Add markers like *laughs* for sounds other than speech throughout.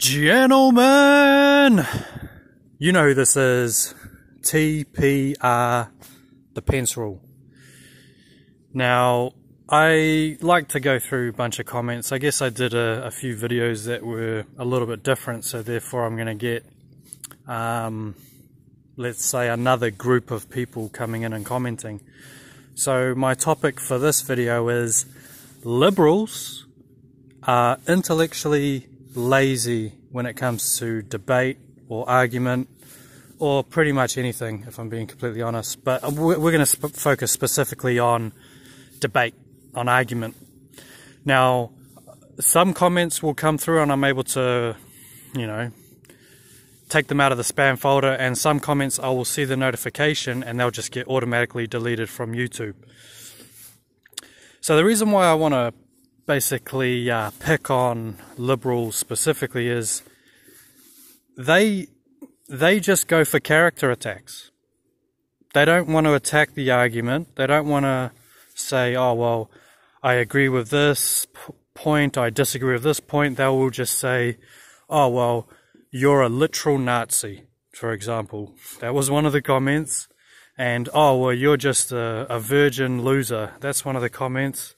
Gentlemen, you know who this is. TPR, the pencil. Now, I like to go through a bunch of comments. I guess I did a, a few videos that were a little bit different, so therefore I'm going to get, um, let's say, another group of people coming in and commenting. So my topic for this video is liberals are intellectually lazy when it comes to debate or argument or pretty much anything, if I'm being completely honest. But we're going to sp focus specifically on debate, on argument. Now, some comments will come through and I'm able to, you know, take them out of the spam folder, and some comments I will see the notification and they'll just get automatically deleted from YouTube. So, the reason why I want to basically uh, pick on liberals specifically is they they just go for character attacks. They don't want to attack the argument. They don't want to say, "Oh well, I agree with this point. I disagree with this point." They will just say, "Oh well, you're a literal Nazi." For example, that was one of the comments. And oh well, you're just a, a virgin loser. That's one of the comments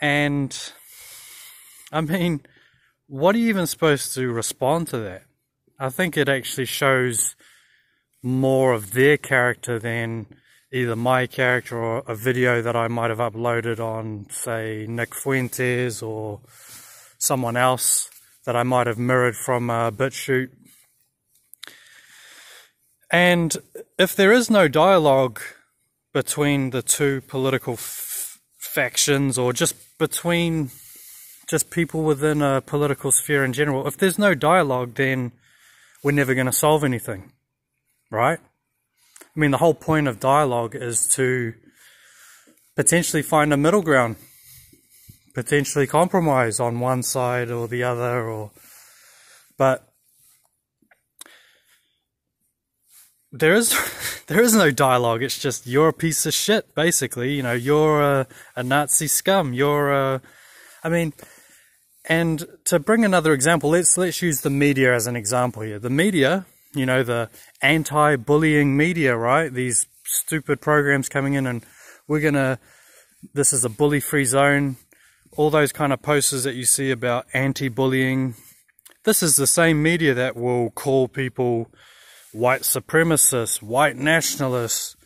and I mean, what are you even supposed to respond to that? I think it actually shows more of their character than either my character or a video that I might have uploaded on, say, Nick Fuentes or someone else that I might have mirrored from uh, BitChute. And if there is no dialogue between the two political factions or just between just people within a political sphere in general. If there's no dialogue, then we're never going to solve anything, right? I mean, the whole point of dialogue is to potentially find a middle ground, potentially compromise on one side or the other, or but there is *laughs* there is no dialogue. It's just you're a piece of shit, basically. You know, you're a, a Nazi scum. You're a, I mean, and to bring another example, let's let's use the media as an example here. The media, you know, the anti-bullying media, right? These stupid programs coming in, and we're gonna. This is a bully-free zone. All those kind of posters that you see about anti-bullying. This is the same media that will call people white supremacist, white nationalist,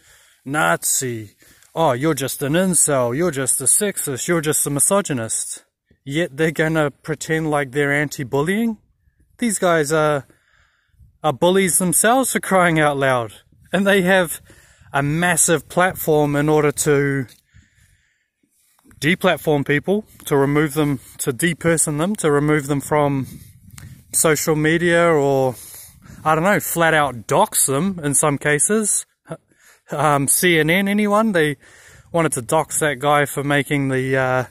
Nazi. Oh, you're just an incel, you're just a sexist, you're just a misogynist. Yet they're gonna pretend like they're anti-bullying? These guys are, are bullies themselves for crying out loud. And they have a massive platform in order to deplatform people, to remove them, to deperson them, to remove them from social media or I don't know, flat out dox them in some cases. Um, CNN, anyone? They wanted to dox that guy for making the, uh,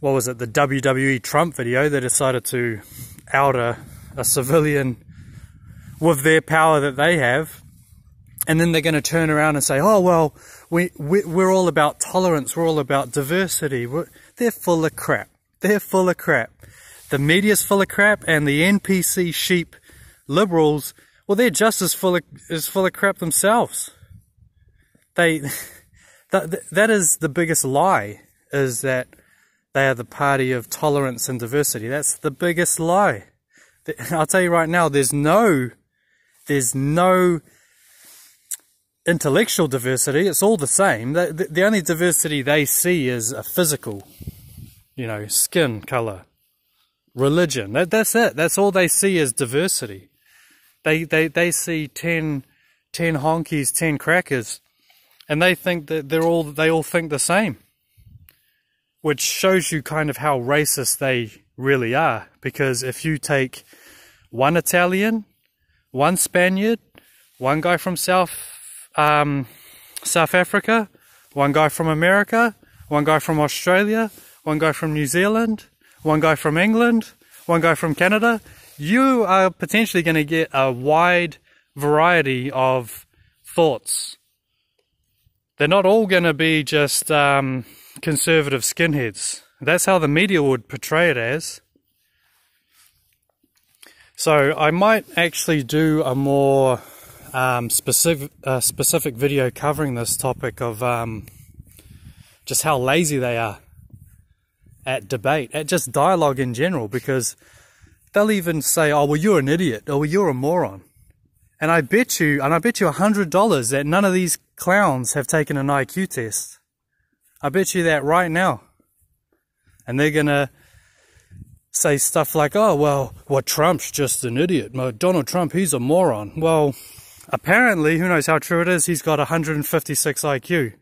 what was it, the WWE Trump video. They decided to out a, a civilian with their power that they have. And then they're going to turn around and say, oh, well, we, we, we're all about tolerance. We're all about diversity. We're, they're full of crap. They're full of crap. The media's full of crap and the NPC sheep liberals, well, they're just as full of, as full of crap themselves. They, *laughs* that, that is the biggest lie, is that they are the party of tolerance and diversity. That's the biggest lie. *laughs* I'll tell you right now, there's no, there's no intellectual diversity. It's all the same. The, the, only diversity they see is a physical, you know, skin color, religion. That, that's it. That's all they see is diversity. They, they, they see 10, 10 honkies, 10 crackers, and they think that they're all, they all think the same. Which shows you kind of how racist they really are. Because if you take one Italian, one Spaniard, one guy from South, um, South Africa, one guy from America, one guy from Australia, one guy from New Zealand, one guy from England, one guy from Canada, you are potentially going to get a wide variety of thoughts. They're not all going to be just um, conservative skinheads. That's how the media would portray it as. So I might actually do a more um, specific uh, specific video covering this topic of um, just how lazy they are at debate, at just dialogue in general, because they'll even say, "Oh, well, you're an idiot," or well, "You're a moron," and I bet you, and I bet you a hundred dollars that none of these clowns have taken an IQ test. I bet you that right now, and they're gonna say stuff like, "Oh, well, well, Trump's just an idiot. Donald Trump, he's a moron." Well, apparently, who knows how true it is? He's got 156 IQ.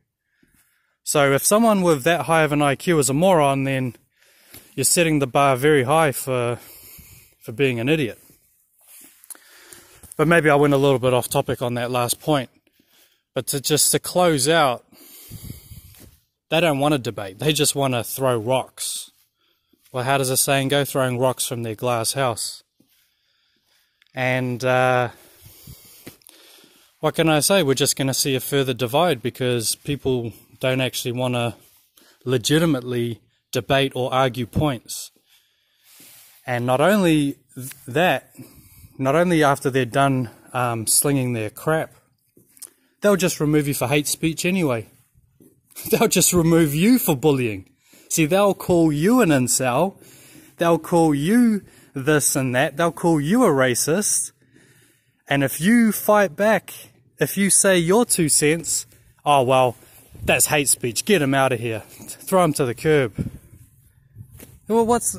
So if someone with that high of an IQ is a moron, then you're setting the bar very high for for being an idiot. But maybe I went a little bit off topic on that last point. But to just to close out, they don't want to debate. They just want to throw rocks. Well, how does the saying go? Throwing rocks from their glass house. And uh, what can I say? We're just going to see a further divide because people don't actually want to legitimately debate or argue points. And not only that, not only after they're done um, slinging their crap, they'll just remove you for hate speech anyway. *laughs* They'll just remove you for bullying. See, they'll call you an incel. They'll call you this and that. They'll call you a racist. And if you fight back, if you say your two cents, oh, well, that's hate speech. Get him out of here. Throw him to the curb. Well, what's.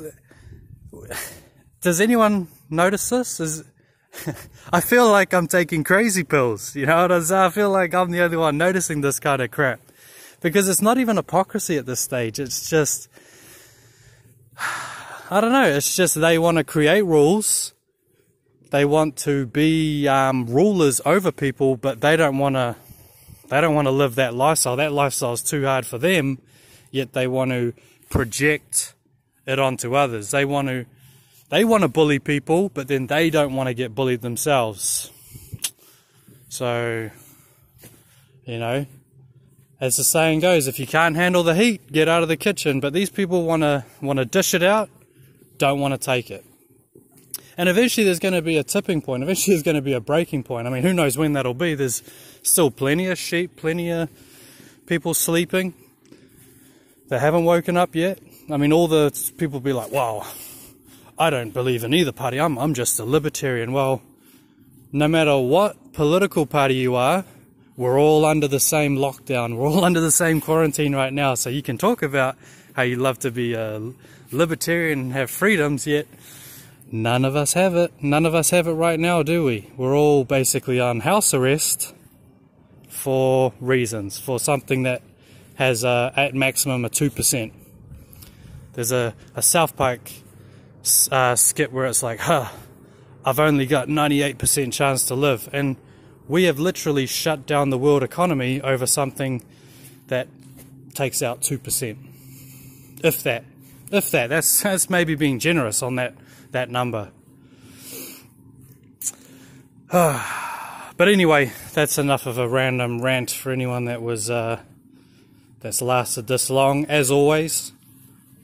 Does anyone notice this? Is *laughs* I feel like I'm taking crazy pills. You know, I feel like I'm the only one noticing this kind of crap. Because it's not even hypocrisy at this stage. It's just. *sighs* I don't know. It's just they want to create rules. They want to be um, rulers over people, but they don't want to they don't want to live that lifestyle. That lifestyle is too hard for them, yet they want to project it onto others. They want to they want to bully people, but then they don't want to get bullied themselves. So, you know, as the saying goes, if you can't handle the heat, get out of the kitchen. But these people want to want to dish it out, don't want to take it. And eventually there's going to be a tipping point. Eventually there's going to be a breaking point. I mean, who knows when that'll be? There's still plenty of sheep, plenty of people sleeping. They haven't woken up yet. I mean, all the people be like, wow, I don't believe in either party. I'm, I'm just a libertarian. Well, no matter what political party you are, we're all under the same lockdown. We're all *laughs* under the same quarantine right now. So you can talk about how you love to be a libertarian and have freedoms, yet None of us have it. None of us have it right now, do we? We're all basically on house arrest for reasons, for something that has a, at maximum a 2%. There's a, a South Park uh, skit where it's like, huh, I've only got 98% chance to live. And we have literally shut down the world economy over something that takes out 2%. If that. If that. That's, *laughs* that's maybe being generous on that that number. *sighs* but anyway, that's enough of a random rant for anyone that was uh, that's lasted this long. As always,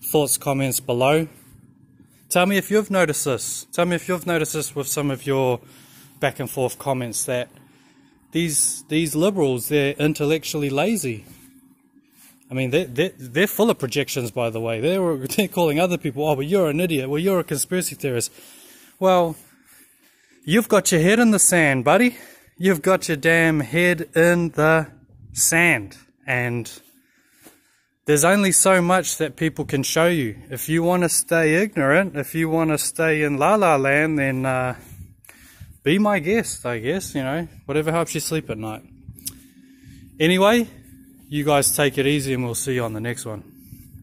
thoughts, comments below. Tell me if you've noticed this. Tell me if you've noticed this with some of your back and forth comments that these these liberals they're intellectually lazy. I mean, they're, they're, they're full of projections, by the way. They're, *laughs* they're calling other people, oh, but you're an idiot. Well, you're a conspiracy theorist. Well, you've got your head in the sand, buddy. You've got your damn head in the sand. And there's only so much that people can show you. If you want to stay ignorant, if you want to stay in la la land, then uh, be my guest, I guess, you know, whatever helps you sleep at night. Anyway, you guys take it easy and we'll see you on the next one.